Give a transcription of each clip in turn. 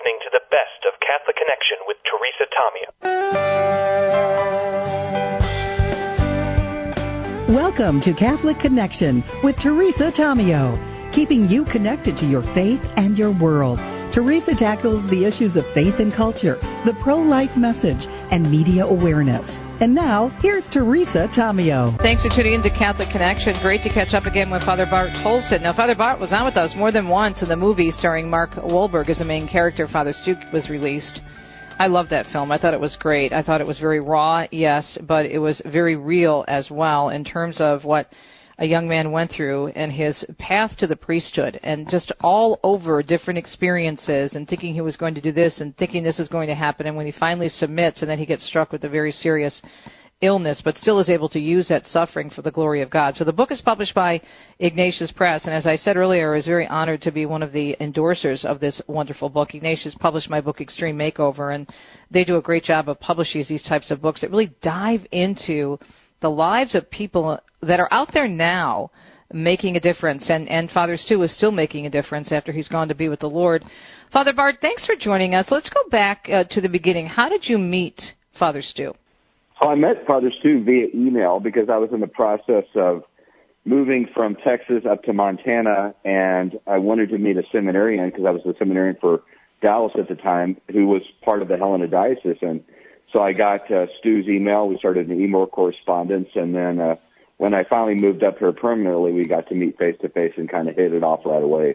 listening to the best of Catholic Connection with Teresa Tomeo. Welcome to Catholic Connection with Teresa Tomeo, keeping you connected to your faith and your world. Teresa tackles the issues of faith and culture, the pro life message, and media awareness. And now, here's Teresa Tomeo. Thanks for tuning in to Catholic Connection. Great to catch up again with Father Bart Tolleson. Now, Father Bart was on with us more than once in the movie starring Mark Wahlberg as the main character. Father Stu was released. I loved that film. I thought it was great. I thought it was very raw, yes, but it was very real as well in terms of what a young man went through and his path to the priesthood and just all over different experiences and thinking he was going to do this and thinking this is going to happen and when he finally submits and then he gets struck with a very serious illness but still is able to use that suffering for the glory of God. So the book is published by Ignatius Press and as I said earlier I was very honored to be one of the endorsers of this wonderful book. Ignatius published my book Extreme Makeover and they do a great job of publishing these types of books that really dive into the lives of people that are out there now making a difference. And, and Father Stu is still making a difference after he's gone to be with the Lord. Father Bart, thanks for joining us. Let's go back uh, to the beginning. How did you meet Father Stu? So I met Father Stu via email because I was in the process of moving from Texas up to Montana, and I wanted to meet a seminarian because I was a seminarian for Dallas at the time, who was part of the Helena Diocese. And so I got uh, Stu's email. We started an email correspondence, and then uh, when I finally moved up here permanently, we got to meet face to face and kind of hit it off right away.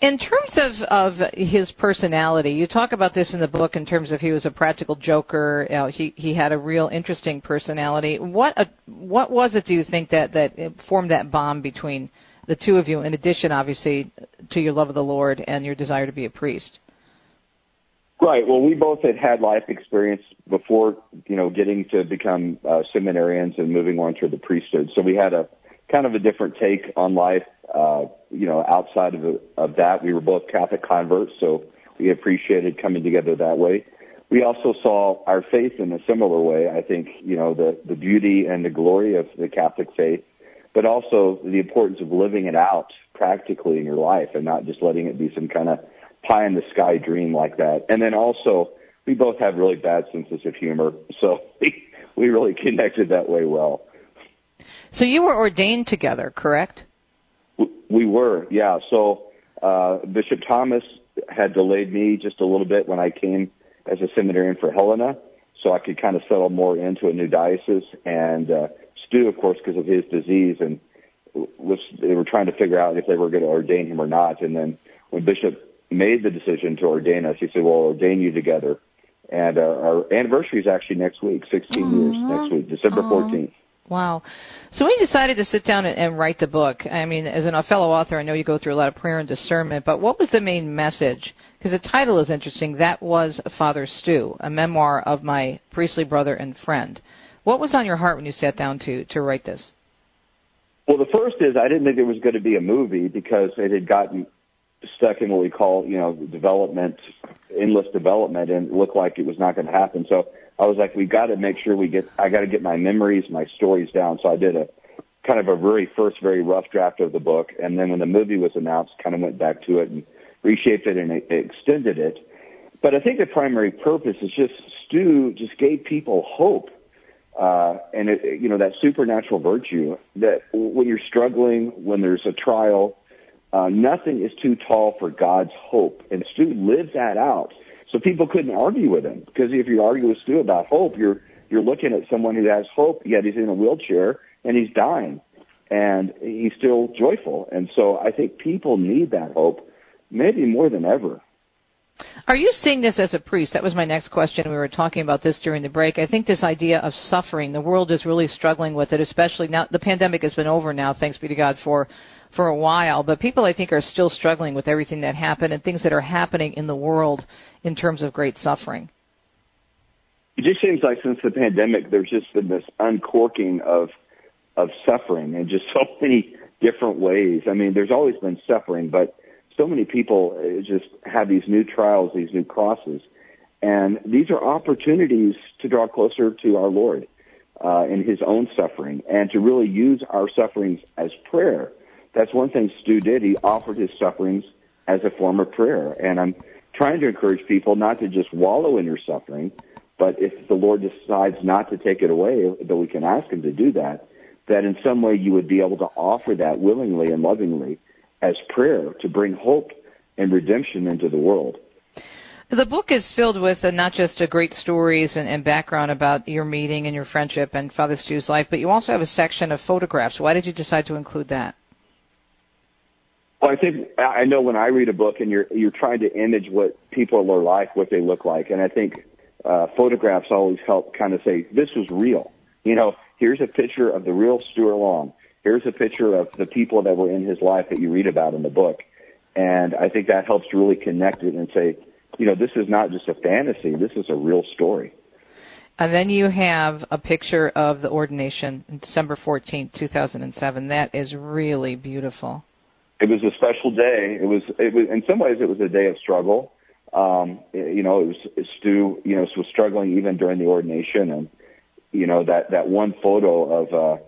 In terms of, of his personality, you talk about this in the book in terms of he was a practical joker. You know, he he had a real interesting personality. What a, what was it? Do you think that that formed that bond between the two of you? In addition, obviously, to your love of the Lord and your desire to be a priest. Right. Well, we both had had life experience before, you know, getting to become uh, seminarians and moving on to the priesthood. So we had a kind of a different take on life. Uh, you know, outside of, of that, we were both Catholic converts, so we appreciated coming together that way. We also saw our faith in a similar way. I think, you know, the, the beauty and the glory of the Catholic faith, but also the importance of living it out practically in your life and not just letting it be some kind of pie in the sky dream like that. And then also, we both have really bad senses of humor, so we, we really connected that way well. So you were ordained together, correct? We were, yeah. So uh, Bishop Thomas had delayed me just a little bit when I came as a seminarian for Helena, so I could kind of settle more into a new diocese. And uh, Stu, of course, because of his disease, and was they were trying to figure out if they were going to ordain him or not. And then when Bishop made the decision to ordain us, he said, "Well, ordain you together." And uh, our anniversary is actually next week, 16 Aww. years next week, December Aww. 14th. Wow. So when you decided to sit down and, and write the book, I mean, as a fellow author, I know you go through a lot of prayer and discernment, but what was the main message? Because the title is interesting. That was Father Stu, a memoir of my priestly brother and friend. What was on your heart when you sat down to, to write this? Well, the first is I didn't think it was going to be a movie because it had gotten stuck in what we call, you know, development, endless development, and it looked like it was not going to happen. So I was like, we got to make sure we get, I got to get my memories, my stories down. So I did a kind of a very first, very rough draft of the book. And then when the movie was announced, kind of went back to it and reshaped it and extended it. But I think the primary purpose is just Stu just gave people hope. Uh, and it, you know, that supernatural virtue that when you're struggling, when there's a trial, uh, nothing is too tall for God's hope. And Stu lived that out. So people couldn't argue with him because if you argue with Stu about hope, you're you're looking at someone who has hope, yet he's in a wheelchair and he's dying, and he's still joyful. And so I think people need that hope, maybe more than ever. Are you seeing this as a priest? That was my next question. We were talking about this during the break. I think this idea of suffering, the world is really struggling with it, especially now. The pandemic has been over now, thanks be to God for for a while, but people I think are still struggling with everything that happened and things that are happening in the world in terms of great suffering. It just seems like since the pandemic, there's just been this uncorking of of suffering in just so many different ways. I mean, there's always been suffering, but so many people uh, just have these new trials, these new crosses, and these are opportunities to draw closer to our Lord uh, in His own suffering, and to really use our sufferings as prayer that's one thing Stu did. He offered his sufferings as a form of prayer. And I'm trying to encourage people not to just wallow in your suffering, but if the Lord decides not to take it away, that we can ask Him to do that, that in some way you would be able to offer that willingly and lovingly as prayer to bring hope and redemption into the world. The book is filled with uh, not just uh, great stories and, and, background about your meeting and your friendship and Father Stu's life, but you also have a section of photographs. Why did you decide to include that? Well, I think I know when I read a book and you're you're trying to image what people are like, what they look like, and I think uh, photographs always help kind of say this was real. You know, here's a picture of the real Stuart Long. Here's a picture of the people that were in his life that you read about in the book, and I think that helps really connect it and say, you know, this is not just a fantasy. This is a real story. And then you have a picture of the ordination, December 14th, 2007. That is really beautiful. It was a special day. It was, it was, in some ways, it was a day of struggle. Um, you know, it was, Stu, you know, was struggling even during the ordination. And, you know, that, that one photo of, uh,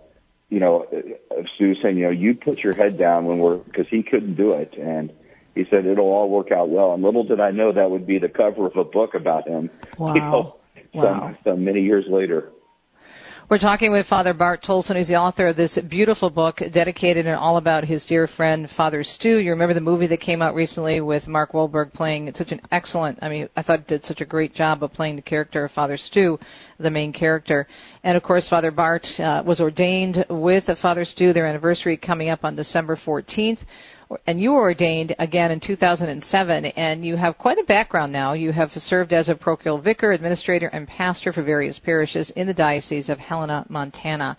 you know, of Stu saying, you know, you put your head down when we're, cause he couldn't do it. And, he said it'll all work out well. And little did I know that would be the cover of a book about him. Wow. You know, wow. Some, some many years later. We're talking with Father Bart Tolleson, who's the author of this beautiful book dedicated and all about his dear friend Father Stu. You remember the movie that came out recently with Mark Wahlberg playing such an excellent, I mean, I thought did such a great job of playing the character of Father Stu, the main character. And of course, Father Bart uh, was ordained with Father Stu, their anniversary coming up on December 14th and you were ordained again in 2007, and you have quite a background now. You have served as a parochial vicar, administrator, and pastor for various parishes in the Diocese of Helena, Montana.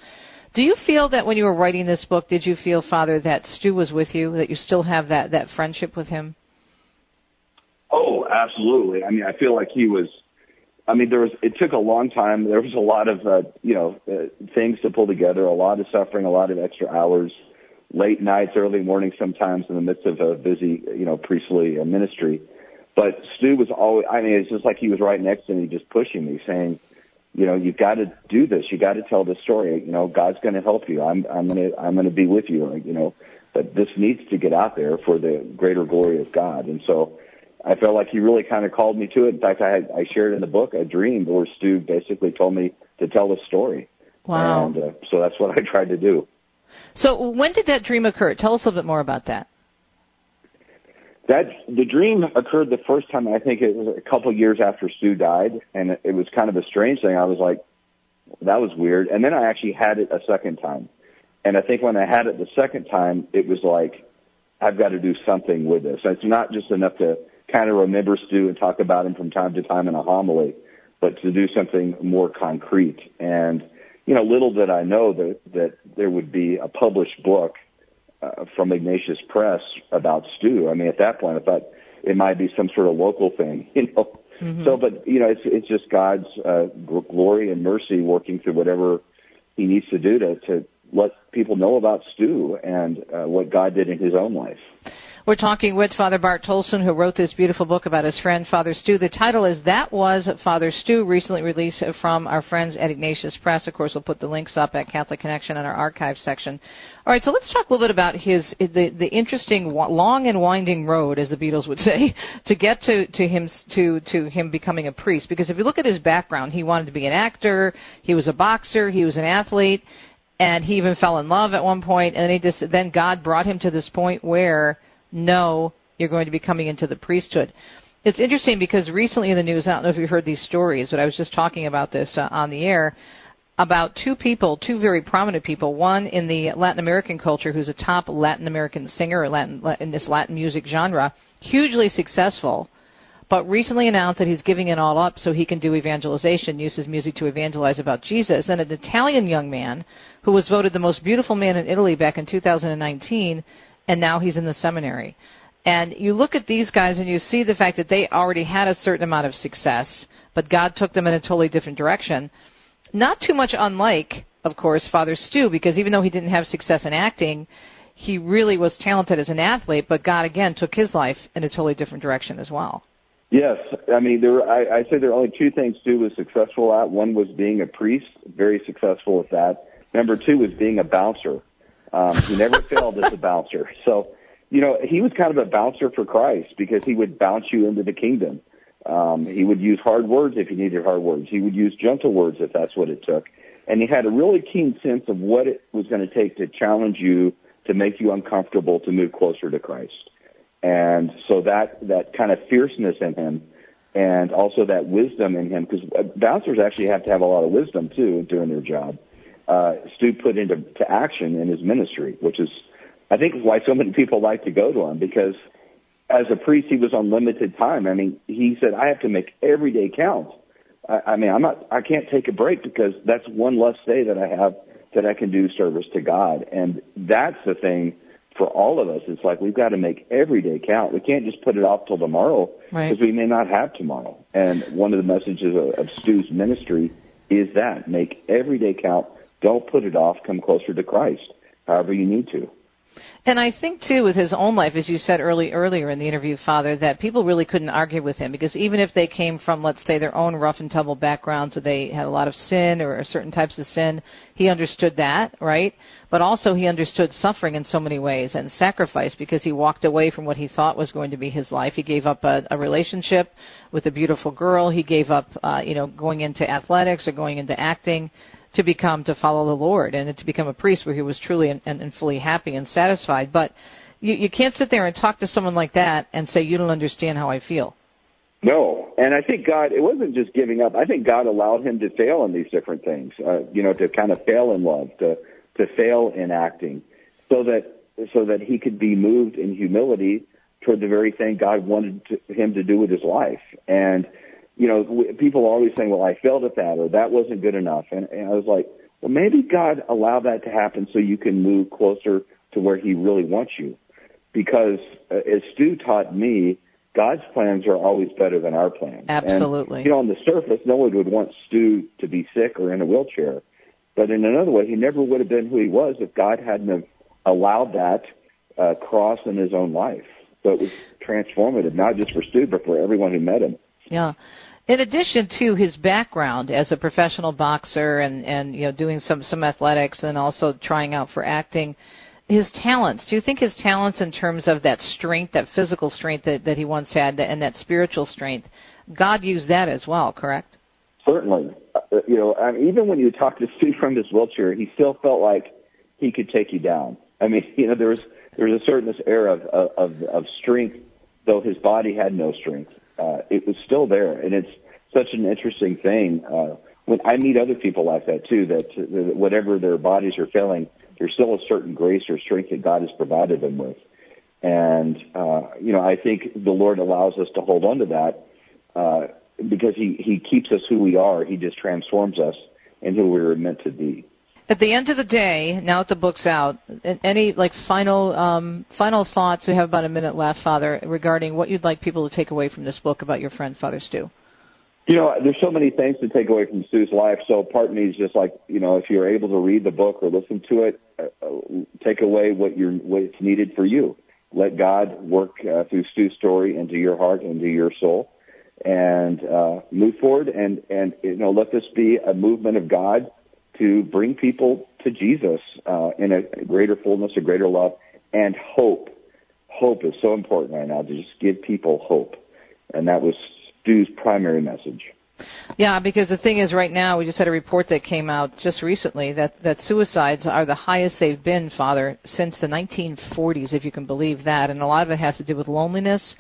Do you feel that when you were writing this book, did you feel, Father, that Stu was with you, that you still have that, that friendship with him? Oh, absolutely. I mean, I feel like he was. I mean, there was. It took a long time. There was a lot of, uh, you know, uh, things to pull together. A lot of suffering. A lot of extra hours late nights, early mornings, sometimes in the midst of a busy, you know, priestly ministry. But Stu was always, I mean, it's just like he was right next to me, just pushing me, saying, you know, you've got to do this. You got to tell this story. You know, God's going to help you. I'm, I'm going to, I'm going to be with you. You know, but this needs to get out there for the greater glory of God. And so I felt like he really kind of called me to it. In fact, I had, I shared in the book a dream where Stu basically told me to tell the story. Wow. And uh, so that's what I tried to do. So when did that dream occur? Tell us a little bit more about that. That the dream occurred the first time. I think it was a couple years after Stu died, and it, it was kind of a strange thing. I was like, that was weird. And then I actually had it a second time, and I think when I had it the second time, it was like, I've got to do something with this. It's not just enough to kind of remember Stu and talk about him from time to time in a homily, but to do something more concrete. And you know, little did I know that that there would be a published book uh, from Ignatius Press about Stu. I mean, at that point, I thought it might be some sort of local thing, you know. Mm-hmm. So, but you know, it's it's just God's uh, glory and mercy working through whatever He needs to do to to let people know about Stu and uh, what God did in His own life. We're talking with Father Bart Tolleson, who wrote this beautiful book about his friend Father Stu. The title is That Was Father Stu, recently released from our friends at Ignatius Press. Of course, we'll put the links up at Catholic Connection in our archive section. All right, so let's talk a little bit about his the the interesting long and winding road, as the Beatles would say, to get to to him to to him becoming a priest. Because if you look at his background, he wanted to be an actor, he was a boxer, he was an athlete, and he even fell in love at one point, and he just then God brought him to this point where no, you're going to be coming into the priesthood. It's interesting because recently in the news, I don't know if you've heard these stories, but I was just talking about this uh, on the air about two people, two very prominent people. One in the Latin American culture, who's a top Latin American singer or Latin, in this Latin music genre, hugely successful, but recently announced that he's giving it all up so he can do evangelization, use his music to evangelize about Jesus. And an Italian young man who was voted the most beautiful man in Italy back in 2019 and now he's in the seminary. And you look at these guys and you see the fact that they already had a certain amount of success, but God took them in a totally different direction. Not too much unlike, of course, Father Stu, because even though he didn't have success in acting, he really was talented as an athlete, but God again took his life in a totally different direction as well. Yes, I mean there. I, I say there are only two things Stu was successful at. One was being a priest, very successful at that. Number two was being a bouncer. Um, he never failed as a bouncer. So, you know, he was kind of a bouncer for Christ because he would bounce you into the kingdom. Um, he would use hard words if he needed hard words. He would use gentle words if that's what it took. And he had a really keen sense of what it was going to take to challenge you, to make you uncomfortable, to move closer to Christ. And so that, that kind of fierceness in him and also that wisdom in him, because bouncers actually have to have a lot of wisdom too in doing their job. Uh, Stu put into to action in his ministry, which is, I think, why so many people like to go to him because as a priest, he was on limited time. I mean, he said, I have to make every day count. I, I mean, I'm not, I can't take a break because that's one less day that I have that I can do service to God. And that's the thing for all of us. It's like we've got to make every day count. We can't just put it off till tomorrow because right. we may not have tomorrow. And one of the messages of, of Stu's ministry is that make every day count. Don't put it off. Come closer to Christ, however you need to. And I think too, with his own life, as you said early earlier in the interview, Father, that people really couldn't argue with him because even if they came from, let's say, their own rough and tumble backgrounds, or they had a lot of sin or certain types of sin, he understood that, right? But also he understood suffering in so many ways and sacrifice because he walked away from what he thought was going to be his life. He gave up a, a relationship with a beautiful girl. He gave up, uh, you know, going into athletics or going into acting to become to follow the Lord and to become a priest where he was truly and, and, and fully happy and satisfied. But you, you can't sit there and talk to someone like that and say you don't understand how I feel. No, and I think God, it wasn't just giving up. I think God allowed him to fail in these different things. Uh, you know, to kind of fail in love, to to fail in acting, so that so that he could be moved in humility toward the very thing God wanted to, him to do with his life. And you know, people are always saying, well, I failed at that or that wasn't good enough. And, and I was like, well, maybe God allowed that to happen so you can move closer to where he really wants you. Because uh, as Stu taught me, God's plans are always better than our plans. Absolutely. And, you know, on the surface, no one would want Stu to be sick or in a wheelchair. But in another way, he never would have been who he was if God hadn't have allowed that uh, cross in his own life. So it was transformative, not just for Stu, but for everyone who met him. Yeah. In addition to his background as a professional boxer and and you know doing some some athletics and also trying out for acting, his talents. Do you think his talents in terms of that strength, that physical strength that that he once had, and that spiritual strength, God used that as well, correct? Certainly. Uh, you know, I mean, even when you talk to Steve from his wheelchair, he still felt like he could take you down. I mean, you know, there was there was a certain this air of of of strength, though his body had no strength uh, it was still there, and it's such an interesting thing. Uh, when I meet other people like that too, that, that whatever their bodies are failing, there's still a certain grace or strength that God has provided them with. And uh, you know, I think the Lord allows us to hold on to that uh, because He He keeps us who we are. He just transforms us into who we were meant to be at the end of the day, now that the book's out, any like final um, final thoughts? We have about a minute left, Father, regarding what you'd like people to take away from this book about your friend Father Stu. You know, there's so many things to take away from Stu's life. So part of me is just like, you know, if you're able to read the book or listen to it, uh, uh take away what you're what's needed for you. Let God work uh, through Stu's story into your heart, into your soul, and uh, move forward. And and you know, let this be a movement of God to bring people to Jesus uh, in a greater fullness, a greater love, and hope. Hope is so important right now to just give people hope. And that was Stu's primary message. Yeah, because the thing is, right now we just had a report that came out just recently that that suicides are the highest they've been, Father, since the 1940s, if you can believe that, and a lot of it has to do with loneliness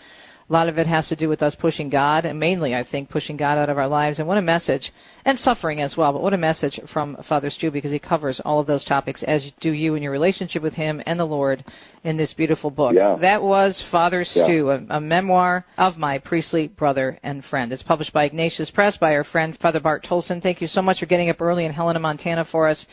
a lot of it has to do with us pushing God, and mainly, I think, pushing God out of our lives. And what a message, and suffering as well, but what a message from Father Stu because he covers all of those topics, as do you in your relationship with him and the Lord in this beautiful book. Yeah. That was Father Stu, a, a memoir of my priestly brother and friend. It's published by Ignatius Press by our friend Father Bart Tolleson. Thank you so much for getting up early in Helena, Montana for us.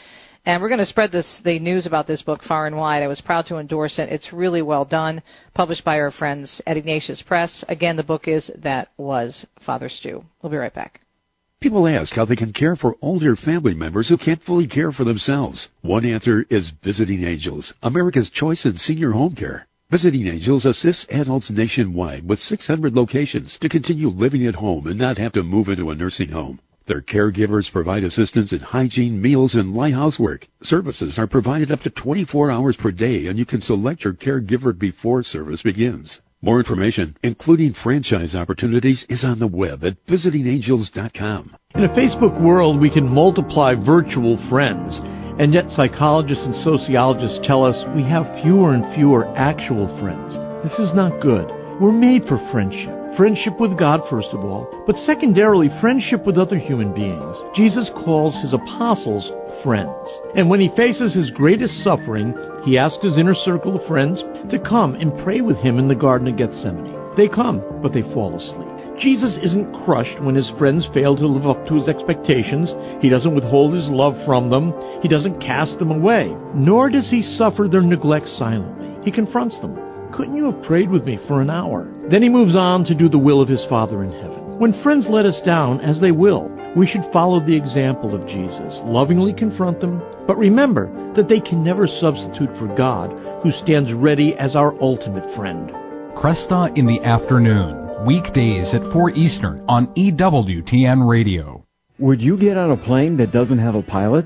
And we're going to spread this, the news about this book far and wide. I was proud to endorse it. It's really well done, published by our friends at Ignatius Press. Again, the book is That Was Father Stu. We'll be right back. People ask how they can care for older family members who can't fully care for themselves. One answer is Visiting Angels, America's choice in senior home care. Visiting Angels assists adults nationwide with 600 locations to continue living at home and not have to move into a nursing home. Their caregivers provide assistance in hygiene, meals, and light housework. Services are provided up to 24 hours per day, and you can select your caregiver before service begins. More information, including franchise opportunities, is on the web at visitingangels.com. In a Facebook world, we can multiply virtual friends, and yet psychologists and sociologists tell us we have fewer and fewer actual friends. This is not good. We're made for friendship. Friendship with God, first of all, but secondarily, friendship with other human beings. Jesus calls his apostles friends. And when he faces his greatest suffering, he asks his inner circle of friends to come and pray with him in the Garden of Gethsemane. They come, but they fall asleep. Jesus isn't crushed when his friends fail to live up to his expectations. He doesn't withhold his love from them. He doesn't cast them away. Nor does he suffer their neglect silently. He confronts them. Couldn't you have prayed with me for an hour? Then he moves on to do the will of his Father in heaven. When friends let us down, as they will, we should follow the example of Jesus, lovingly confront them, but remember that they can never substitute for God, who stands ready as our ultimate friend. Kresta in the afternoon, weekdays at 4 Eastern on EWTN Radio. Would you get on a plane that doesn't have a pilot?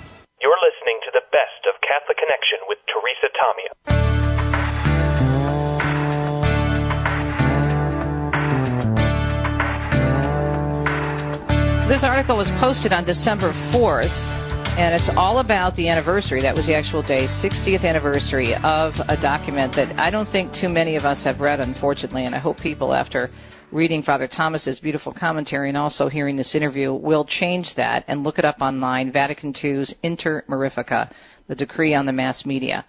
Connection with Teresa Tomeo. This article was posted on December 4th, and it's all about the anniversary. That was the actual day, 60th anniversary of a document that I don't think too many of us have read, unfortunately, and I hope people, after reading Father Thomas's beautiful commentary and also hearing this interview, will change that and look it up online Vatican II's Inter Mirifica, the decree on the mass media.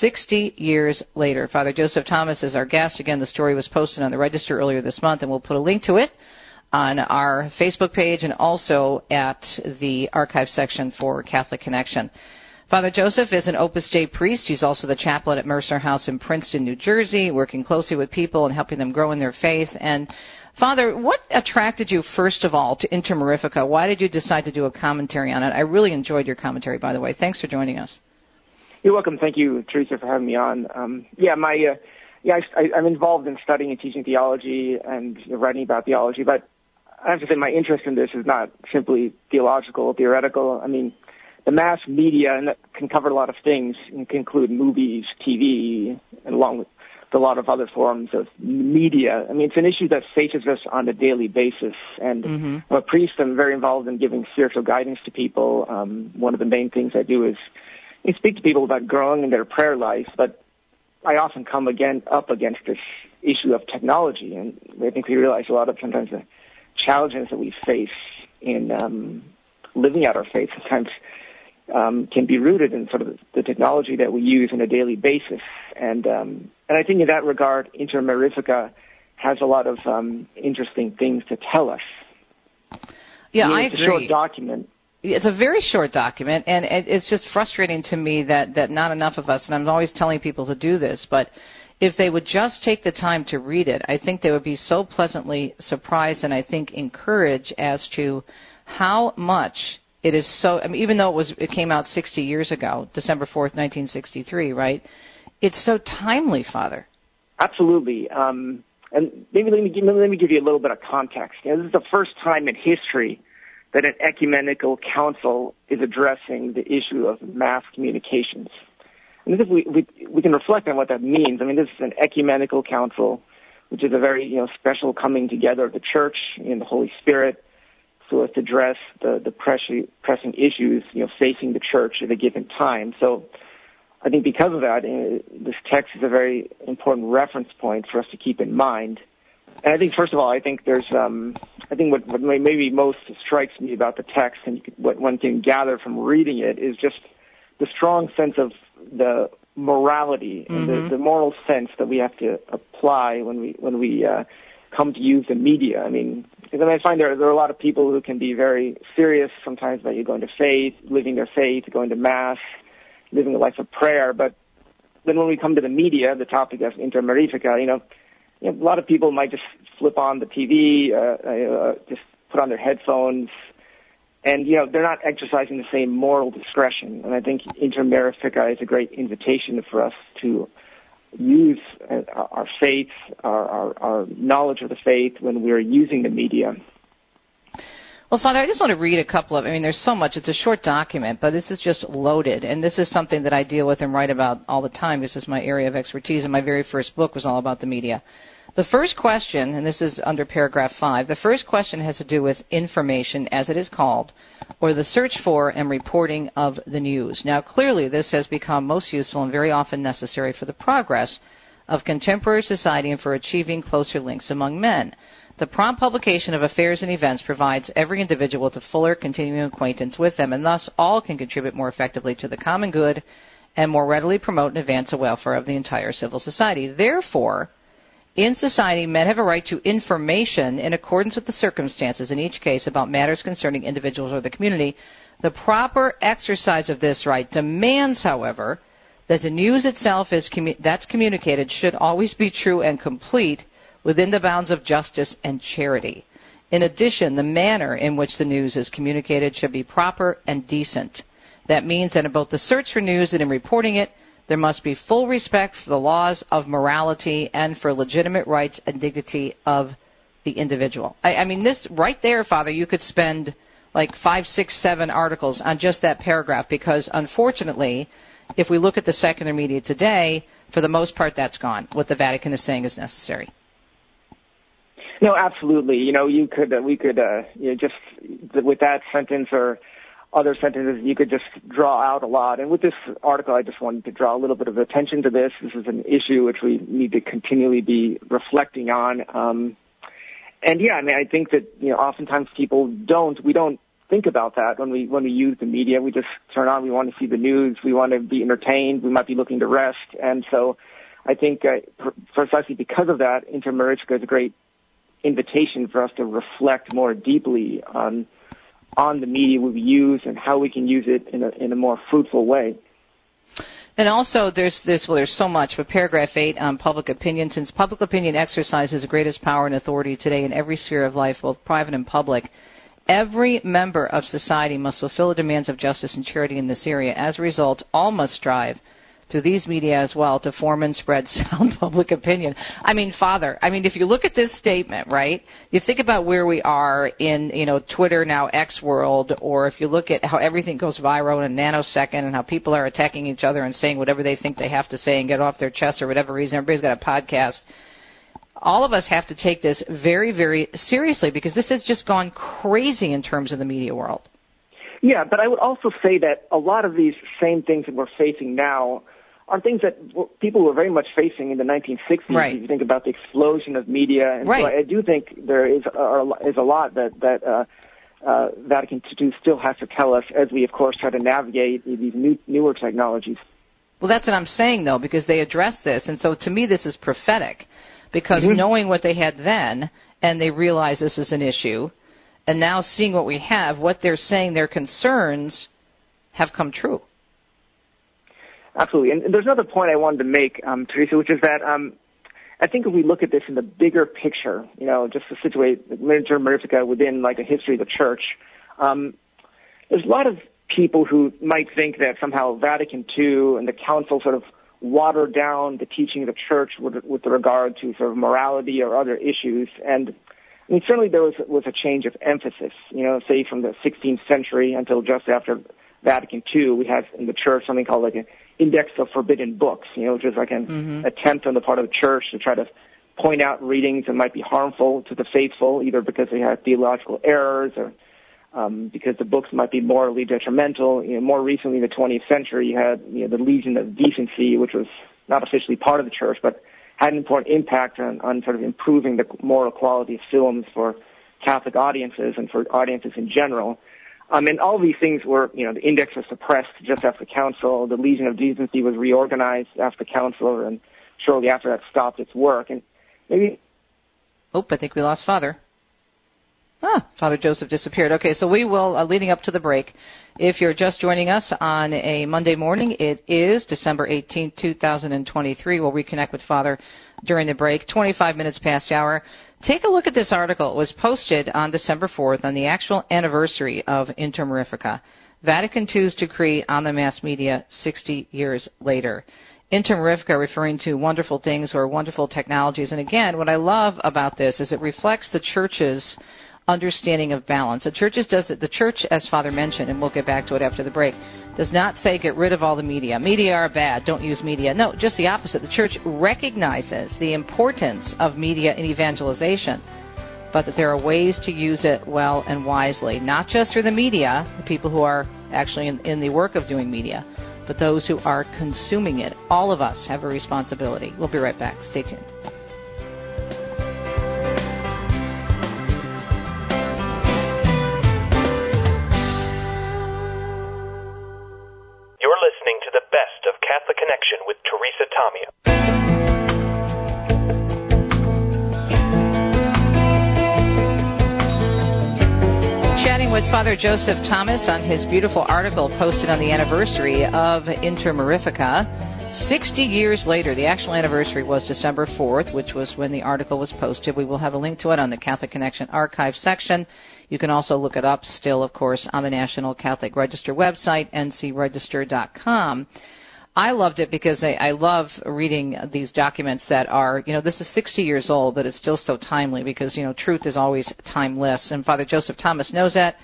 60 years later, Father Joseph Thomas is our guest. Again, the story was posted on the register earlier this month, and we'll put a link to it on our Facebook page and also at the archive section for Catholic Connection. Father Joseph is an Opus Dei priest. He's also the chaplain at Mercer House in Princeton, New Jersey, working closely with people and helping them grow in their faith. And Father, what attracted you first of all to Inter Mirifica? Why did you decide to do a commentary on it? I really enjoyed your commentary, by the way. Thanks for joining us. You're welcome. Thank you, Teresa, for having me on. Um, yeah, my uh, yeah, I, I'm involved in studying and teaching theology and writing about theology, but I have to say my interest in this is not simply theological, or theoretical. I mean, the mass media and can cover a lot of things. It can include movies, TV, and along with a lot of other forms of media. I mean, it's an issue that faces us on a daily basis. And Mm-hmm. I'm a priest. I'm very involved in giving spiritual guidance to people. Um, one of the main things I do is I speak to people about growing in their prayer life, but I often come again up against this issue of technology, and I think we realize a lot of sometimes the challenges that we face in um, living out our faith sometimes um, can be rooted in sort of the technology that we use on a daily basis. And um, and I think in that regard, Inter Mirifica has a lot of um, interesting things to tell us. Yeah, mean, I it's agree. a short document. It's a very short document, and it, it's just frustrating to me that, that not enough of us, and I'm always telling people to do this, but if they would just take the time to read it, I think they would be so pleasantly surprised and I think encouraged as to how much it is so. I mean, even though it was it came out 60 years ago, December 4th, 1963, right? It's so timely, Father. Absolutely. Um, and maybe let me, give, let me give you a little bit of context. You know, this is the first time in history that an ecumenical council is addressing the issue of mass communications. And if we, we, we can reflect on what that means. I mean, this is an ecumenical council, which is a very you know special coming together of the church and the Holy Spirit so as to address the, the pressing, pressing issues you know facing the church at a given time. So I think because of that, uh, this text is a very important reference point for us to keep in mind. And I think, first of all, I think there's, um, I think what, what maybe most strikes me about the text and what one can gather from reading it is just the strong sense of the morality and Mhm. the, the moral sense that we have to apply when we when we uh, come to use the media. I mean, because I find there there are a lot of people who can be very serious sometimes about you going to faith, living their faith, going to mass, living a life of prayer. But then when we come to the media, the topic of Inter Mirifica, you know, you know, a lot of people might just flip on the TV, uh, uh, just put on their headphones, and you know they're not exercising the same moral discretion. And I think Inter Mirifica is a great invitation for us to use uh, our faith, our, our, our knowledge of the faith when we're using the media. Well, Father, I just want to read a couple of. I mean, there's so much. It's a short document, but this is just loaded, and this is something that I deal with and write about all the time. This is my area of expertise, and my very first book was all about the media. The first question, and this is under paragraph five, the first question has to do with information, as it is called, or the search for and reporting of the news. Now, clearly, this has become most useful and very often necessary for the progress of contemporary society and for achieving closer links among men. The prompt publication of affairs and events provides every individual a fuller continuing acquaintance with them, and thus all can contribute more effectively to the common good and more readily promote and advance the welfare of the entire civil society. Therefore, in society, men have a right to information in accordance with the circumstances in each case about matters concerning individuals or the community. The proper exercise of this right demands, however, that the news itself is commu- that's communicated should always be true and complete within the bounds of justice and charity. In addition, the manner in which the news is communicated should be proper and decent. That means that in both the search for news and in reporting it, there must be full respect for the laws of morality and for legitimate rights and dignity of the individual. I, I mean, this right there, Father, you could spend like five, six, seven articles on just that paragraph because, unfortunately, if we look at the secular media today, for the most part, that's gone. What the Vatican is saying is necessary. No, absolutely. You know, you could, uh, we could, uh, you know, just with that sentence or other sentences you could just draw out a lot. And with this article, I just wanted to draw a little bit of attention to this. This is an issue which we need to continually be reflecting on. Um, and yeah, I mean, I think that you know, oftentimes people don't. We don't think about that when we when we use the media. We just turn on. We want to see the news. We want to be entertained. We might be looking to rest. And so, I think uh, precisely because of that, Inter Mirifica is a great invitation for us to reflect more deeply on on the media we use and how we can use it in a, in a more fruitful way. And also, there's this. Well, there's so much. But paragraph eight on public opinion, since public opinion exercises the greatest power and authority today in every sphere of life, both private and public, every member of society must fulfill the demands of justice and charity in this area. As a result, all must strive through these media as well to form and spread sound public opinion. I mean, Father, I mean, if you look at this statement, right, you think about where we are in, you know, Twitter now X world, or if you look at how everything goes viral in a nanosecond and how people are attacking each other and saying whatever they think they have to say and get off their chest or whatever reason, everybody's got a podcast. All of us have to take this very, very seriously because this has just gone crazy in terms of the media world. Yeah, but I would also say that a lot of these same things that we're facing now are things that people were very much facing in the 1960s. Right. If you think about the explosion of media, and right. so I do think there is a, is a lot that that uh, uh, Vatican II still has to tell us as we, of course, try to navigate these new, newer technologies. Well, that's what I'm saying, though, because they address this, and so to me, this is prophetic, because mm-hmm. knowing what they had then, and they realize this is an issue, and now seeing what we have, what they're saying, their concerns have come true. Absolutely. And there's another point I wanted to make, um, Teresa, which is that um, I think if we look at this in the bigger picture, you know, just to situate Inter Mirifica within like a history of the church, um, there's a lot of people who might think that somehow Vatican II and the Council sort of watered down the teaching of the church with, with regard to sort of morality or other issues. And I mean, certainly there was, was a change of emphasis, you know, say from the 16th century until just after Vatican II, we had in the church something called like an index of forbidden books, you know, which is like an mm-hmm. attempt on the part of the church to try to point out readings that might be harmful to the faithful, either because they had theological errors or um, because the books might be morally detrimental. You know, more recently, in the 20th century, you had you know, the Legion of Decency, which was not officially part of the church, but had an important impact on, on sort of improving the moral quality of films for Catholic audiences and for audiences in general. Um, and all these things were, you know, the index was suppressed just after council. The Legion of Decency was reorganized after council, and shortly after that stopped its work. And maybe. Oh, I think we lost Father. Ah, Father Joseph disappeared. Okay, so we will, uh, leading up to the break, if you're just joining us on a Monday morning, it is December 18, 2023. We'll reconnect with Father during the break, 25 minutes past hour. Take a look at this article. It was posted on December 4th on the actual anniversary of Inter Mirifica. Vatican II's decree on the mass media 60 years later. Inter Mirifica referring to wonderful things or wonderful technologies. And again, what I love about this is it reflects the church's understanding of balance. The churches does it. The church, as Father mentioned, and we'll get back to it after the break, does not say get rid of all the media. Media are bad. Don't use media. No, just the opposite. The church recognizes the importance of media in evangelization, but that there are ways to use it well and wisely, not just through the media, the people who are actually in, in the work of doing media, but those who are consuming it. All of us have a responsibility. We'll be right back. Stay tuned. Father Joseph Thomas on his beautiful article posted on the anniversary of Inter Mirifica. 60 years later, the actual anniversary was December 4th, which was when the article was posted. We will have a link to it on the Catholic Connection archive section. You can also look it up still, of course, on the National Catholic Register website, ncregister.com. I loved it because I, I love reading these documents that are, you know, this is 60 years old, but it's still so timely because, you know, truth is always timeless. And Father Joseph Thomas knows that.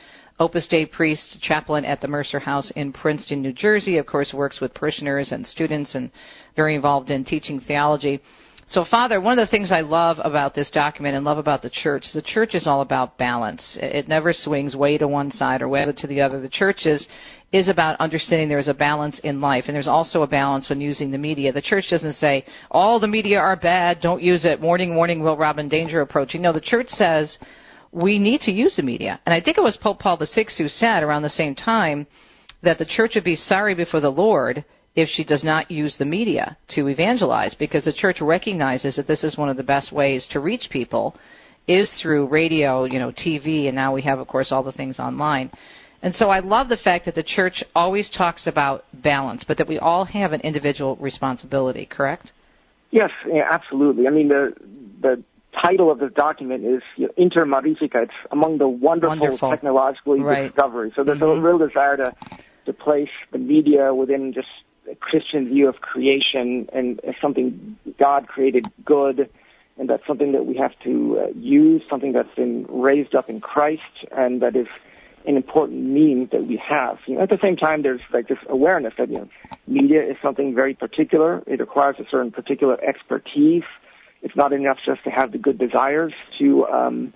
Opus Dei priest, chaplain at the Mercer House in Princeton, New Jersey, of course, works with parishioners and students and very involved in teaching theology. So, Father, one of the things I love about this document and love about the church, the church is all about balance. It never swings way to one side or way to the other. The church is is about understanding there is a balance in life, and there's also a balance when using the media. The church doesn't say all the media are bad, don't use it. Warning, warning, Will Robin, danger approaching. No, the church says we need to use the media, and I think it was Pope Paul VI who said around the same time that the church would be sorry before the Lord if she does not use the media to evangelize because the church recognizes that this is one of the best ways to reach people is through radio, you know, TV, and now we have, of course, all the things online. And so I love the fact that the church always talks about balance, but that we all have an individual responsibility, correct? Yes, absolutely. I mean, the the title of this document is you know, Inter. It's among the wonderful, Wonderful. technological Right. discoveries. So there's Mhm. a real desire to to place the media within just a Christian view of creation and as something God created good, and that's something that we have to uh, use, something that's been raised up in Christ, and that is an important means that we have. You know, at the same time, there's like this awareness that you know, media is something very particular. It requires a certain particular expertise. It's not enough just to have the good desires to um,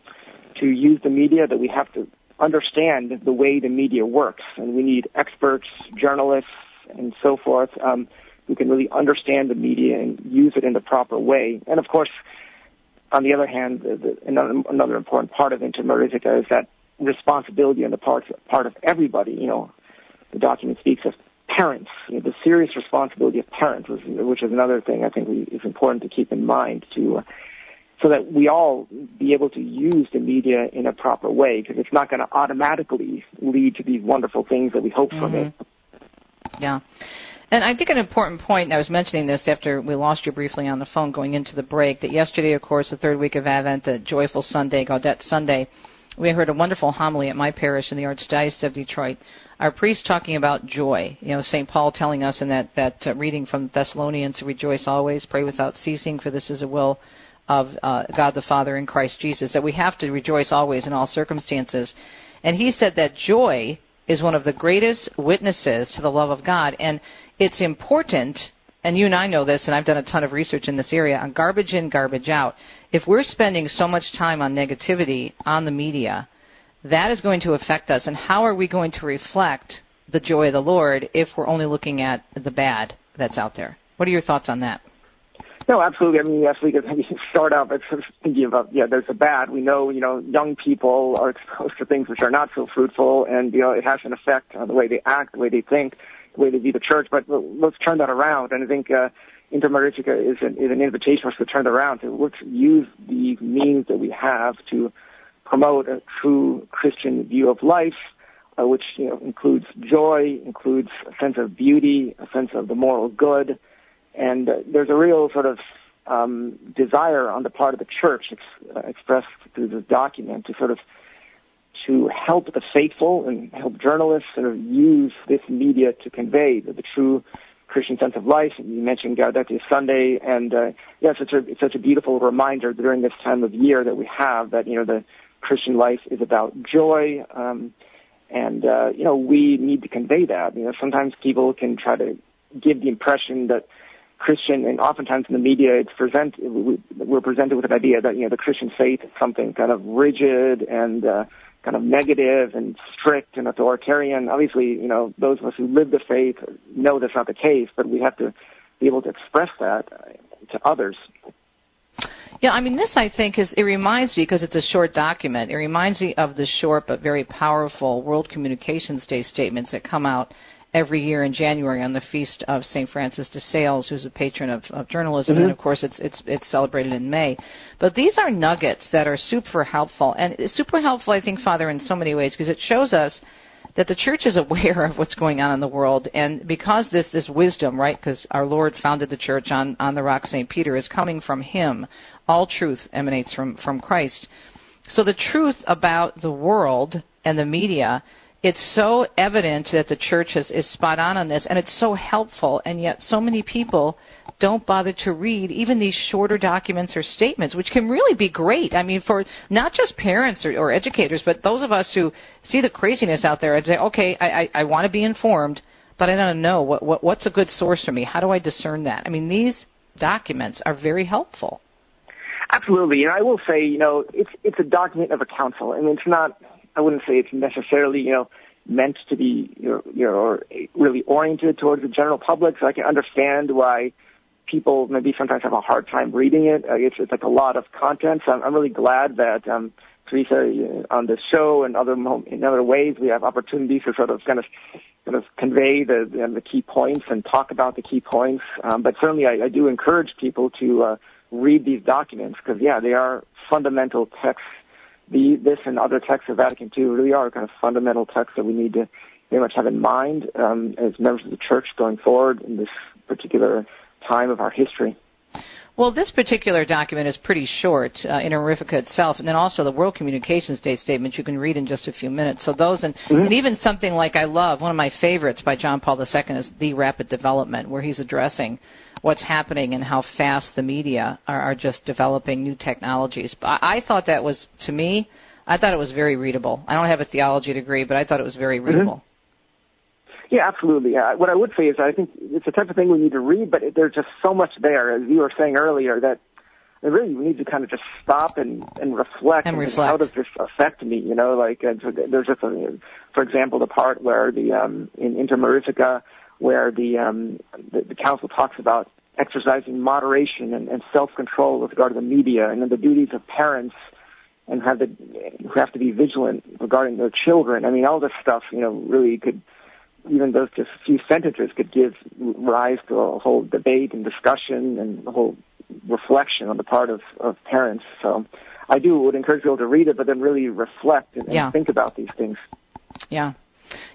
to use the media. That we have to understand the way the media works, and we need experts, journalists, and so forth um, who can really understand the media and use it in the proper way. And of course, on the other hand, the, the, another, another important part of Inter Mirifica is that responsibility on the part part of everybody. You know, the document speaks of parents, you know, the serious responsibility of parents, which, is another thing I think we, is important to keep in mind to. Uh, so that we all be able to use the media in a proper way, because it's not going to automatically lead to these wonderful things that we hope from it. Yeah. And I think an important point, I was mentioning this after we lost you briefly on the phone going into the break, that yesterday, of course, the third week of Advent, the Joyful Sunday, Gaudete Sunday, we heard a wonderful homily at my parish in the Archdiocese of Detroit. Our priest talking about joy. You know, St. Paul telling us in that, that uh, reading from Thessalonians, rejoice always, pray without ceasing, for this is a will of uh, God the Father in Christ Jesus, that we have to rejoice always in all circumstances. And he said that joy is one of the greatest witnesses to the love of God. And it's important, and you and I know this, and I've done a ton of research in this area, on garbage in, garbage out. If we're spending so much time on negativity on the media, that is going to affect us. And how are we going to reflect the joy of the Lord if we're only looking at the bad that's out there? What are your thoughts on that? No, absolutely. I mean, yes, we could start out by thinking about, yeah, there's a bad. We know, you know, young people are exposed to things which are not so fruitful, and, you know, it has an effect on the way they act, the way they think, way they view the church. But let's turn that around. And I think uh, is an, is an invitation for us to turn around, to let's use the means that we have to promote a true Christian view of life, uh, which you know includes joy, includes a sense of beauty, a sense of the moral good, and uh, there's a real sort of um, desire on the part of the church ex- uh, expressed through this document to sort of to help the faithful and help journalists sort of use this media to convey the, the true Christian sense of life. You mentioned Gaudete Sunday, and uh, yeah, it's a it's such a beautiful reminder during this time of year that we have that you know the Christian life is about joy, um, and uh, you know we need to convey that. You know, sometimes people can try to give the impression that Christian, and oftentimes in the media, it's present we're presented with an idea that you know the Christian faith is something kind of rigid and uh, kind of negative and strict and authoritarian. Obviously, you know, those of us who live the faith know that's not the case, but we have to be able to express that to others. Yeah, I mean, this I think is it reminds me because it's a short document. It reminds me of the short but very powerful World Communications Day statements that come out every year in January on the feast of St. Francis de Sales, who's a patron of, of journalism, mm-hmm. and of course it's it's it's celebrated in May. But these are nuggets that are super helpful, and super helpful, I think, Father, in so many ways because it shows us that the church is aware of what's going on in the world, and because this this wisdom, right? Because our Lord founded the church on on the rock Saint Peter, is coming from Him. All truth emanates from from Christ. So the truth about the world and the media it's so evident that the church is, is spot on on this, and it's so helpful, and yet so many people don't bother to read even these shorter documents or statements, which can really be great. I mean, for not just parents or, or educators, but those of us who see the craziness out there and say, okay, I, I, I want to be informed, but I don't know what, what what's a good source for me. How do I discern that? I mean, these documents are very helpful. Absolutely, and I will say, you know, it's it's a document of a council, and it's not I wouldn't say it's necessarily, you know, meant to be, you know, really oriented towards the general public. So I can understand why people maybe sometimes have a hard time reading it. it's, it's like a lot of content. So I'm, I'm really glad that, um, Teresa, on this show and other in other ways, we have opportunities to sort of kind of kind of convey the the, the key points and talk about the key points. Um, but certainly, I, I do encourage people to uh, read these documents because, yeah, they are fundamental texts the, this and other texts of Vatican II really are kind of fundamental texts that we need to very much have in mind um, as members of the Church going forward in this particular time of our history. Well, this particular document is pretty short, uh, Inter Mirifica itself, and then also the World Communications Day statement you can read in just a few minutes. So those, and, mm-hmm. and even something like I love, one of my favorites by John Paul II is The Rapid Development, where he's addressing what's happening and how fast the media are, are just developing new technologies. I, I thought that was, to me, I thought it was very readable. I don't have a theology degree, but I thought it was very mm-hmm. readable. Mm-hmm. Yeah, absolutely. Uh, what I would say is I think it's the type of thing we need to read, but it, there's just so much there, as you were saying earlier, that really we need to kind of just stop and and reflect. And, reflect. how does this affect me? You know, like uh, there's just a, for example, the part where the um, in Inter Mirifica where the, um, the, the council talks about exercising moderation and, and self-control with regard to the media, and then the duties of parents and have the who have to be vigilant regarding their children. I mean, all this stuff, you know, really could even those just few sentences could give rise to a whole debate and discussion and a whole reflection on the part of, of parents. So I do would encourage people to read it, but then really reflect and, and think about these things. Yeah.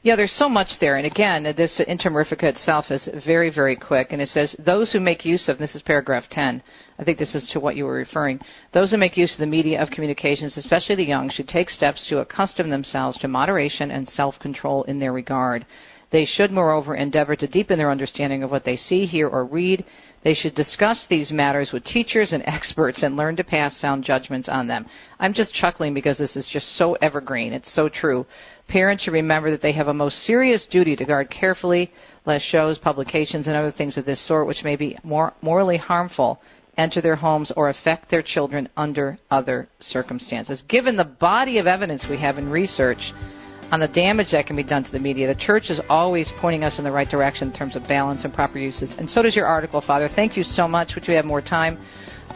Yeah, there's so much there. And again, this Inter Mirifica itself is very, very quick. And it says, those who make use of, this is paragraph 10, I think this is to what you were referring, those who make use of the media of communications, especially the young, should take steps to accustom themselves to moderation and self-control in their regard. They should, moreover, endeavor to deepen their understanding of what they see, hear, or read. They should discuss these matters with teachers and experts and learn to pass sound judgments on them. I'm just chuckling because this is just so evergreen. It's so true. Parents should remember that they have a most serious duty to guard carefully lest shows, publications, and other things of this sort, which may be more morally harmful, enter their homes or affect their children under other circumstances. Given the body of evidence we have in research on the damage that can be done to the media, the church is always pointing us in the right direction in terms of balance and proper uses. And so does your article, Father. Thank you so much. Would you have more time?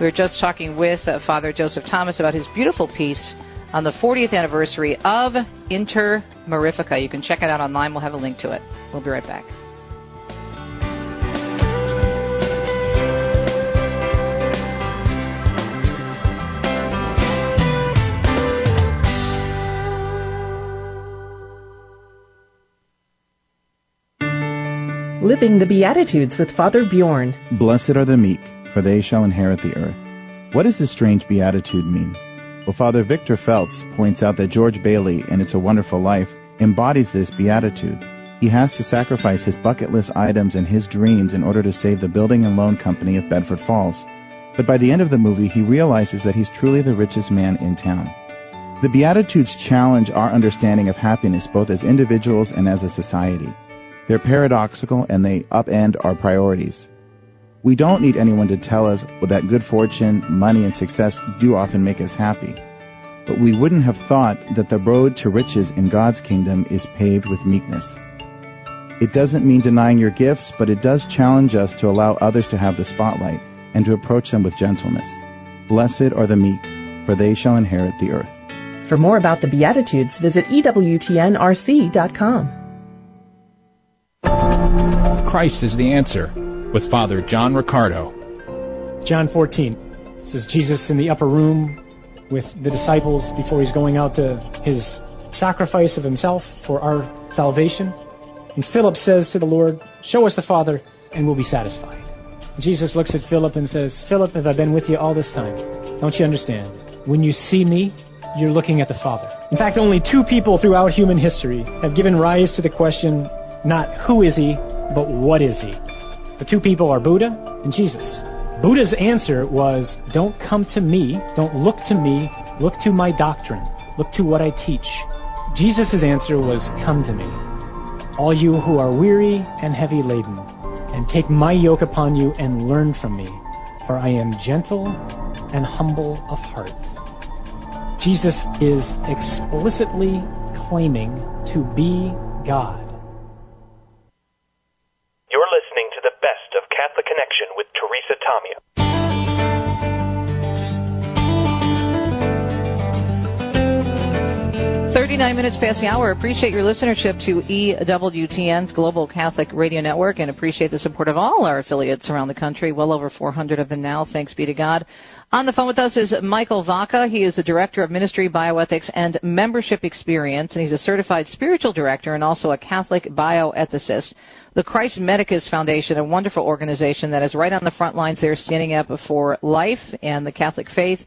We were just talking with uh, Father Joseph Thomas about his beautiful piece on the 40th anniversary of Inter Mirifica. You can check it out online. We'll have a link to it. We'll be right back. Living the Beatitudes with Father Bjorn. Blessed are the meek, for they shall inherit the earth. What does this strange beatitude mean? Well, Father Victor Phelps points out that George Bailey, in It's a Wonderful Life, embodies this beatitude. He has to sacrifice his bucket list items and his dreams in order to save the building and loan company of Bedford Falls. But by the end of the movie, he realizes that he's truly the richest man in town. The Beatitudes challenge our understanding of happiness both as individuals and as a society. They're paradoxical and they upend our priorities. We don't need anyone to tell us that good fortune, money, and success do often make us happy. But we wouldn't have thought that the road to riches in God's kingdom is paved with meekness. It doesn't mean denying your gifts, but it does challenge us to allow others to have the spotlight and to approach them with gentleness. Blessed are the meek, for they shall inherit the earth. For more about the Beatitudes, visit EWTNRC.com. Christ is the answer with Father John Riccardo. John 14. This is Jesus in the upper room with the disciples before he's going out to his sacrifice of himself for our salvation. And Philip says to the Lord, Show us the Father, and we'll be satisfied. Jesus looks at Philip and says, Philip, have I been with you all this time? Don't you understand? When you see me, you're looking at the Father. In fact, only two people throughout human history have given rise to the question not who is he, but what is he? The two people are Buddha and Jesus. Buddha's answer was don't come to me, don't look to me, look to my doctrine, look to what I teach. Jesus' answer was come to me, all you who are weary and heavy laden, and take my yoke upon you and learn from me, for I am gentle and humble of heart. Jesus is explicitly claiming to be God. You're listening to the best of Catholic Connection with Teresa Tomeo. 39 minutes past the hour. Appreciate your listenership to EWTN's Global Catholic Radio Network and appreciate the support of all our affiliates around the country. Well over 400 of them now. Thanks be to God. On the phone with us is Michael Vaca. He is the Director of Ministry, Bioethics, and Membership Experience, and he's a certified spiritual director and also a Catholic bioethicist. The Christ Medicus Foundation, a wonderful organization that is right on the front lines there standing up for life and the Catholic faith.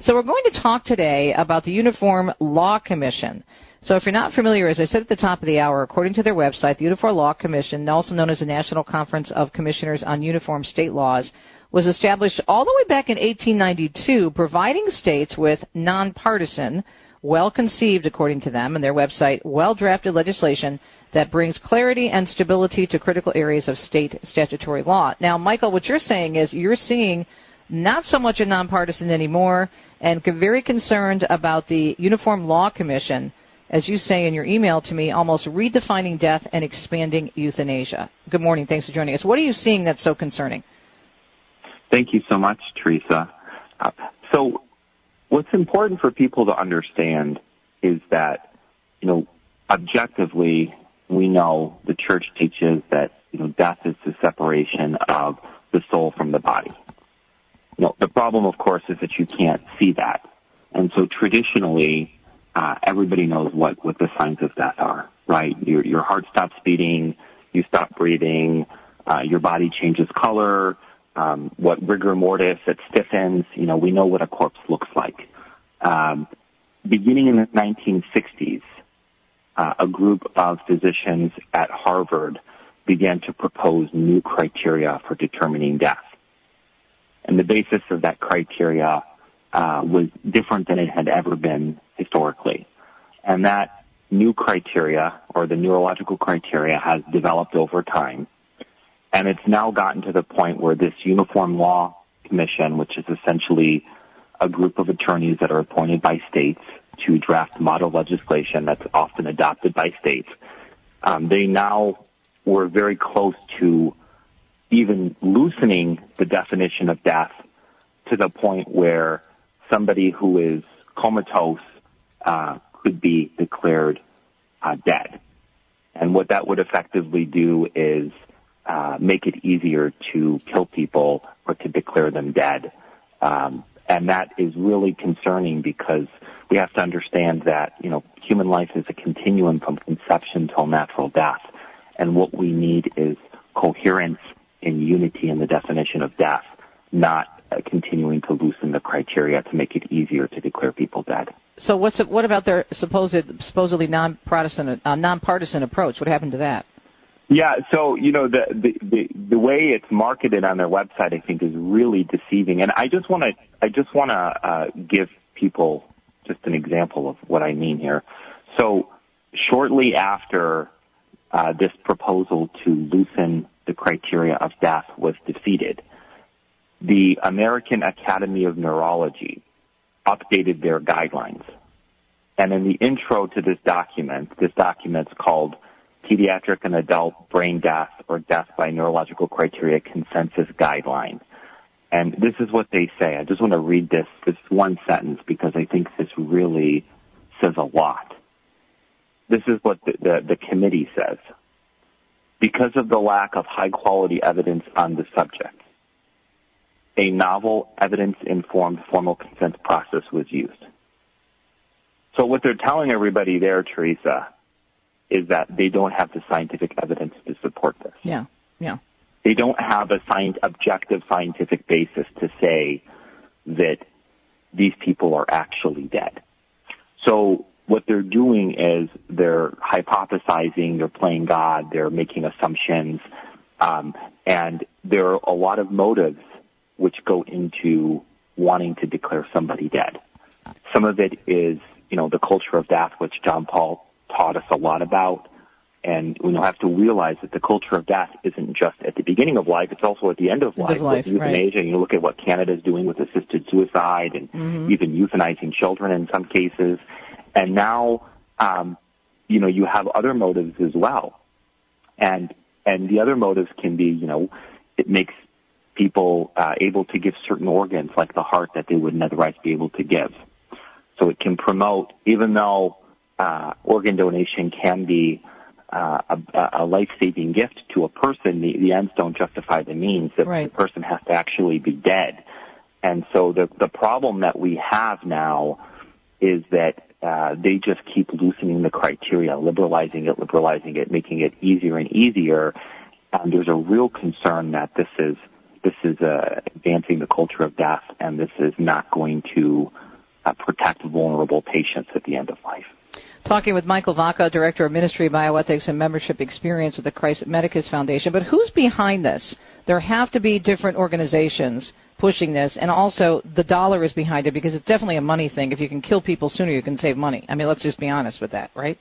So we're going to talk today about the Uniform Law Commission. So if you're not familiar, as I said at the top of the hour, according to their website, the Uniform Law Commission, also known as the National Conference of Commissioners on Uniform State Laws, was established all the way back in 1892, providing states with nonpartisan, well conceived, according to them and their website, well drafted legislation that brings clarity and stability to critical areas of state statutory law. Now, Michael, what you're saying is you're seeing not so much a nonpartisan anymore and very concerned about the Uniform Law Commission, as you say in your email to me, almost redefining death and expanding euthanasia. Good morning. Thanks for joining us. What are you seeing that's so concerning? Thank you so much, Teresa. Uh, so, what's important for people to understand is that, you know, objectively, we know the church teaches that, you know, death is the separation of the soul from the body. The problem, of course, is that you can't see that. And so traditionally, uh, everybody knows what, what the signs of death are, right? Your, your heart stops beating, you stop breathing, uh, your body changes color, um, what rigor mortis, it stiffens, you know, we know what a corpse looks like. Um, beginning in the 1960s, uh, a group of physicians at Harvard began to propose new criteria for determining death. And the basis of that criteria uh, was different than it had ever been historically. And that new criteria, or the neurological criteria, has developed over time. And it's now gotten to the point where this Uniform Law Commission, which is essentially a group of attorneys that are appointed by states to draft model legislation that's often adopted by states, um, they now were very close to even loosening the definition of death to the point where somebody who is comatose uh, could be declared uh, dead. And what that would effectively do is uh, make it easier to kill people or to declare them dead. Um, and that is really concerning because we have to understand that you know human life is a continuum from conception till natural death, and what we need is coherence and unity in the definition of death, not uh, continuing to loosen the criteria to make it easier to declare people dead. So what's what about their supposed supposedly non-Protestant uh, non-partisan approach? What happened to that? Yeah, so you know the, the the the way it's marketed on their website, I think, is really deceiving. And I just want to I just want to uh, give people just an example of what I mean here. So shortly after uh, this proposal to loosen the criteria of death was defeated, the American Academy of Neurology updated their guidelines. And in the intro to this document, this document's called Pediatric and Adult Brain Death or Death by Neurological Criteria Consensus Guideline. And this is what they say. I just want to read this, this one sentence because I think this really says a lot. This is what the, the, the committee says. Because of the lack of high quality evidence on the subject, a novel evidence-informed formal consent process was used. So what they're telling everybody there, Teresa, is that they don't have the scientific evidence to support this. Yeah, yeah. They don't have a science, objective scientific basis to say that these people are actually dead. So what they're doing is they're hypothesizing, they're playing God, they're making assumptions, um, and there are a lot of motives which go into wanting to declare somebody dead. Some of it is, you know, the culture of death, which John Paul taught us a lot about. And we have to realize that the culture of death isn't just at the beginning of life, it's also at the end of life. Of life with euthanasia, right. you look at what Canada is doing with assisted suicide and mm-hmm. even euthanizing children in some cases. And now, um, you know, you have other motives as well. And, and the other motives can be, you know, it makes people uh, able to give certain organs like the heart that they wouldn't otherwise be able to give. So it can promote, even though uh, organ donation can be uh, a, a life-saving gift to a person, the, the ends don't justify the means. That right. the person has to actually be dead. And so the the problem that we have now is that uh, they just keep loosening the criteria, liberalizing it, liberalizing it, making it easier and easier. And there's a real concern that this is this is uh, advancing the culture of death, and this is not going to uh, protect vulnerable patients at the end of life. Talking with Michael Vaca, Director of Ministry, of Bioethics, and Membership Experience with the Christ Medicus Foundation. But who's behind this? There have to be different organizations pushing this, and also the dollar is behind it because it's definitely a money thing. If you can kill people sooner, you can save money. I mean, let's just be honest with that, right?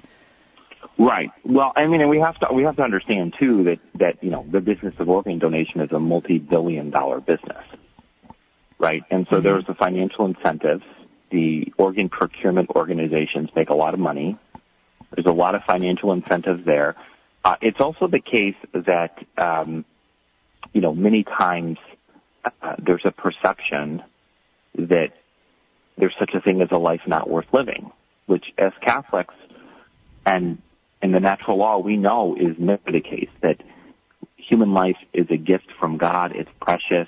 Right. Well, I mean, and we have to we have to understand too that that you know the business of organ donation is a multi-billion-dollar business, right? And so mm-hmm. there's the financial incentives. The organ procurement organizations make a lot of money. There's a lot of financial incentives there. Uh, it's also the case that um, you know many times uh, there's a perception that there's such a thing as a life not worth living, which as Catholics and in the natural law we know is never the case, that human life is a gift from God, it's precious,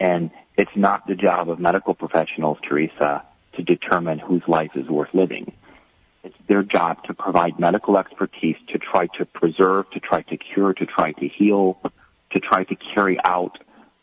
and it's not the job of medical professionals, Teresa, to determine whose life is worth living. It's their job to provide medical expertise to try to preserve, to try to cure, to try to heal, to try to carry out,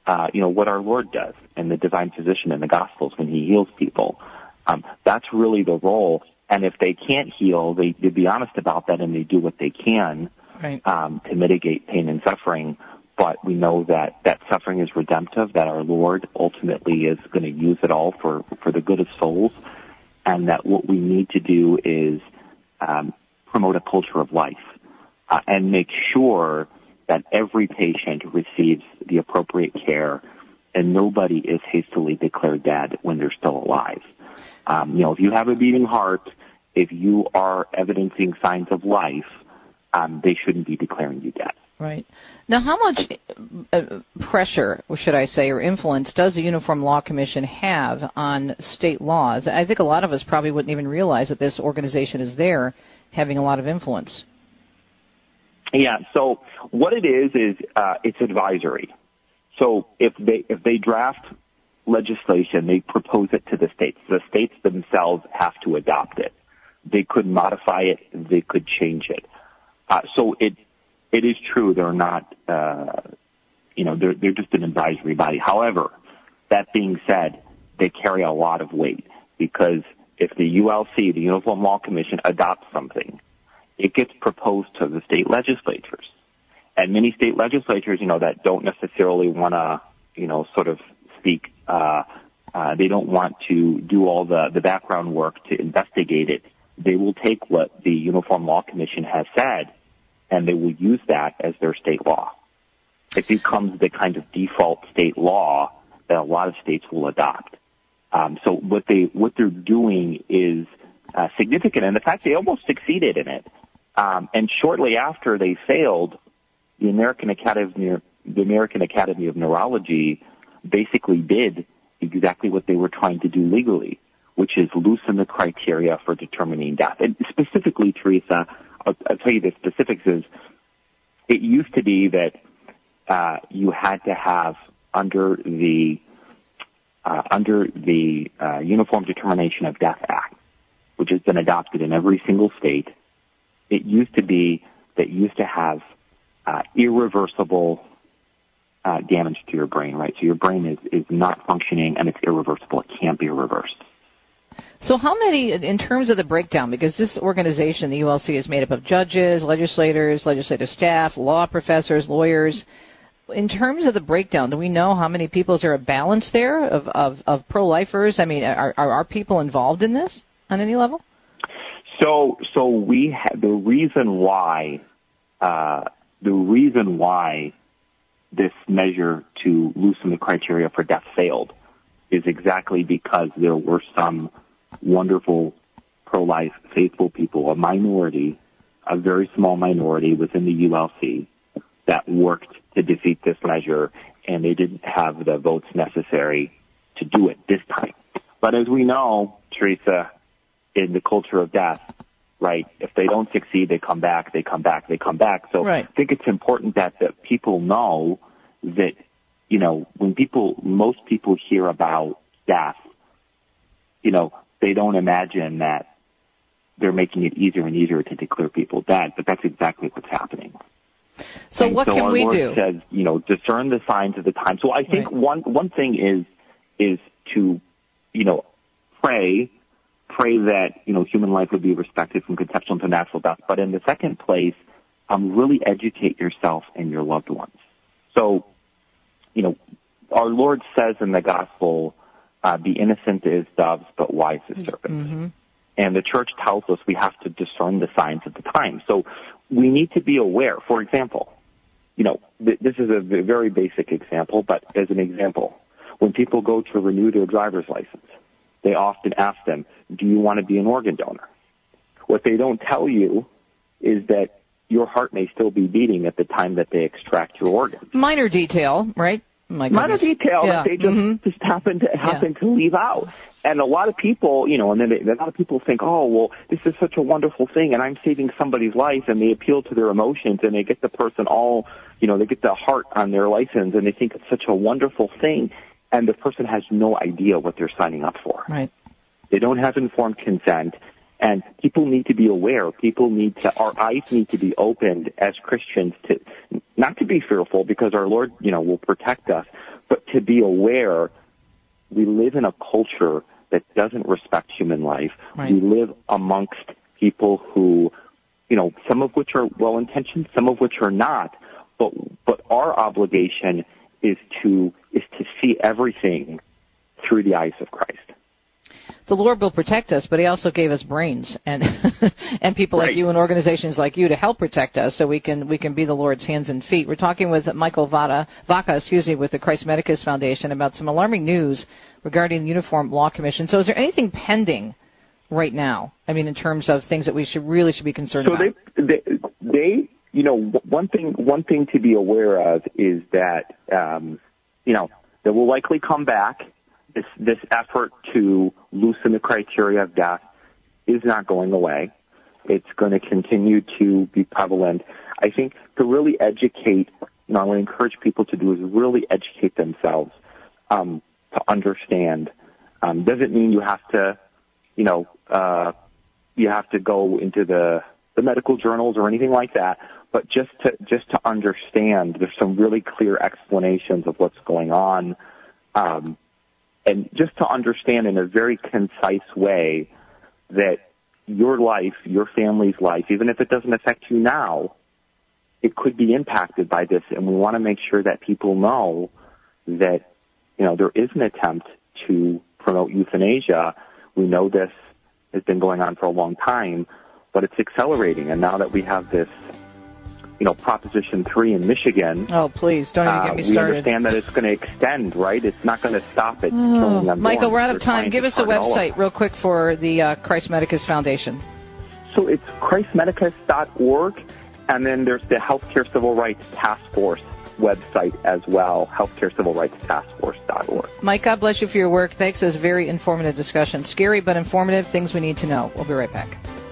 uh, you know, what our Lord does and the divine physician in the Gospels when he heals people. Um, that's really the role. And if they can't heal, they, they be honest about that and they do what they can right. um, to mitigate pain and suffering. But we know that that suffering is redemptive, that our Lord ultimately is going to use it all for, for the good of souls, and that what we need to do is um, promote a culture of life uh, and make sure that every patient receives the appropriate care and nobody is hastily declared dead when they're still alive. Um, you know, if you have a beating heart, if you are evidencing signs of life, um, they shouldn't be declaring you dead. Right. Now, how much uh, pressure, or should I say, or influence does the Uniform Law Commission have on state laws? I think a lot of us probably wouldn't even realize that this organization is there having a lot of influence. Yeah. So what it is is uh, it's advisory. So if they if they draft legislation, they propose it to the states. The states themselves have to adopt it. They could modify it. They could change it. Uh, so it it is true they're not, uh, you know, they're, they're just an advisory body. However, that being said, they carry a lot of weight because if the ULC, the Uniform Law Commission, adopts something, it gets proposed to the state legislatures. And many state legislatures, you know, that don't necessarily want to, you know, sort of speak, uh, uh, they don't want to do all the, the background work to investigate it. They will take what the Uniform Law Commission has said and they will use that as their state law. It becomes the kind of default state law that a lot of states will adopt. Um, so what they what they're doing is uh, significant, and the fact they almost succeeded in it. Um, and shortly after they failed, the American Academy the American Academy of Neurology basically did exactly what they were trying to do legally, which is loosen the criteria for determining death. And specifically, Teresa, I'll, I'll tell you the specifics is it used to be that uh, you had to have under the uh, under the uh, Uniform Determination of Death Act, which has been adopted in every single state. It used to be that used to have uh, irreversible uh, damage to your brain, right? So your brain is, is not functioning and it's irreversible. It can't be reversed. So, how many, in terms of the breakdown, because this organization, the ULC, is made up of judges, legislators, legislative staff, law professors, lawyers. In terms of the breakdown, do we know how many people? Is there a balance there of, of, of pro lifers? I mean, are, are, are people involved in this on any level? So, so we ha- the reason why uh, the reason why this measure to loosen the criteria for death failed is exactly because there were some wonderful pro-life faithful people, a minority, a very small minority within the ULC that worked to defeat this measure and they didn't have the votes necessary to do it this time. But as we know, Teresa, in the culture of death, right, if they don't succeed, they come back, they come back, they come back. So right. I think it's important that, that people know that, you know, when people, most people hear about death, you know, they don't imagine that they're making it easier and easier to declare people dead, but that's exactly what's happening. So and what so can our we Lord do? Says, you know, discern the signs of the time. So I think Right. one one thing is is to, you know, pray, pray that you know human life would be respected from conception to natural death. But in the second place, um, really educate yourself and your loved ones. So, you know, our Lord says in the gospel, uh, "Be innocent as doves, but wise as serpents." Mm-hmm. And the church tells us we have to discern the signs of the time. So we need to be aware. For example, you know, th- this is a very basic example, but as an example, when people go to renew their driver's license, they often ask them, do you want to be an organ donor? What they don't tell you is that your heart may still be beating at the time that they extract your organ. Minor detail, right? My Minor detail Yeah. that they just, Mhm. just happen to happen to leave out. And a lot of people, you know, and then they, a lot of people think, oh, well, this is such a wonderful thing, and I'm saving somebody's life, and they appeal to their emotions, and they get the person all, you know, they get the heart on their license, and they think it's such a wonderful thing, and the person has no idea what they're signing up for. Right. They don't have informed consent, and people need to be aware. People need to, our eyes need to be opened as Christians to, not to be fearful because our Lord, you know, will protect us, but to be aware we live in a culture that doesn't respect human life. Right. We live amongst people who, you know, some of which are well intentioned, some of which are not. But but our obligation is to is to see everything through the eyes of Christ. the Lord will protect us, but He also gave us brains and and people like you and organizations like you to help protect us, so we can we can be the Lord's hands and feet. We're talking with Michael Vada, Vaca, excuse me, with the Christ Medicus Foundation about some alarming news regarding the Uniform Law Commission. So, is there anything pending right now? I mean, in terms of things that we should really should be concerned So about. they, they, they, you know, one thing, one thing to be aware of is that, um, you know, they will likely come back. This, this effort to loosen the criteria of death is not going away. It's going to continue to be prevalent. I think to really educate, you know, I want to encourage people to do is really educate themselves, um, to understand. Um, doesn't mean you have to, you know, uh, you have to go into the, the medical journals or anything like that, but just to just to understand, there's some really clear explanations of what's going on, um, and just to understand in a very concise way that your life, your family's life, even if it doesn't affect you now, it could be impacted by this, and we want to make sure that people know that you know there is an attempt to promote euthanasia. We know this has been going on for a long time, but it's accelerating, and now that we have this you know, Proposition 3 in Michigan. Oh, please, don't even uh, get me we started. We understand that it's going to extend, right? It's not going to stop it. Oh, Michael, we're out of time. Give us a website website real quick for the uh, Christ Medicus Foundation. So it's christmedicus.org, and then there's the Healthcare Civil Rights Task Force website as well, healthcarecivil.rightstaskforce.org. Mike, God bless you for your work. Thanks. This was a very informative discussion. Scary but informative, things we need to know. We'll be right back.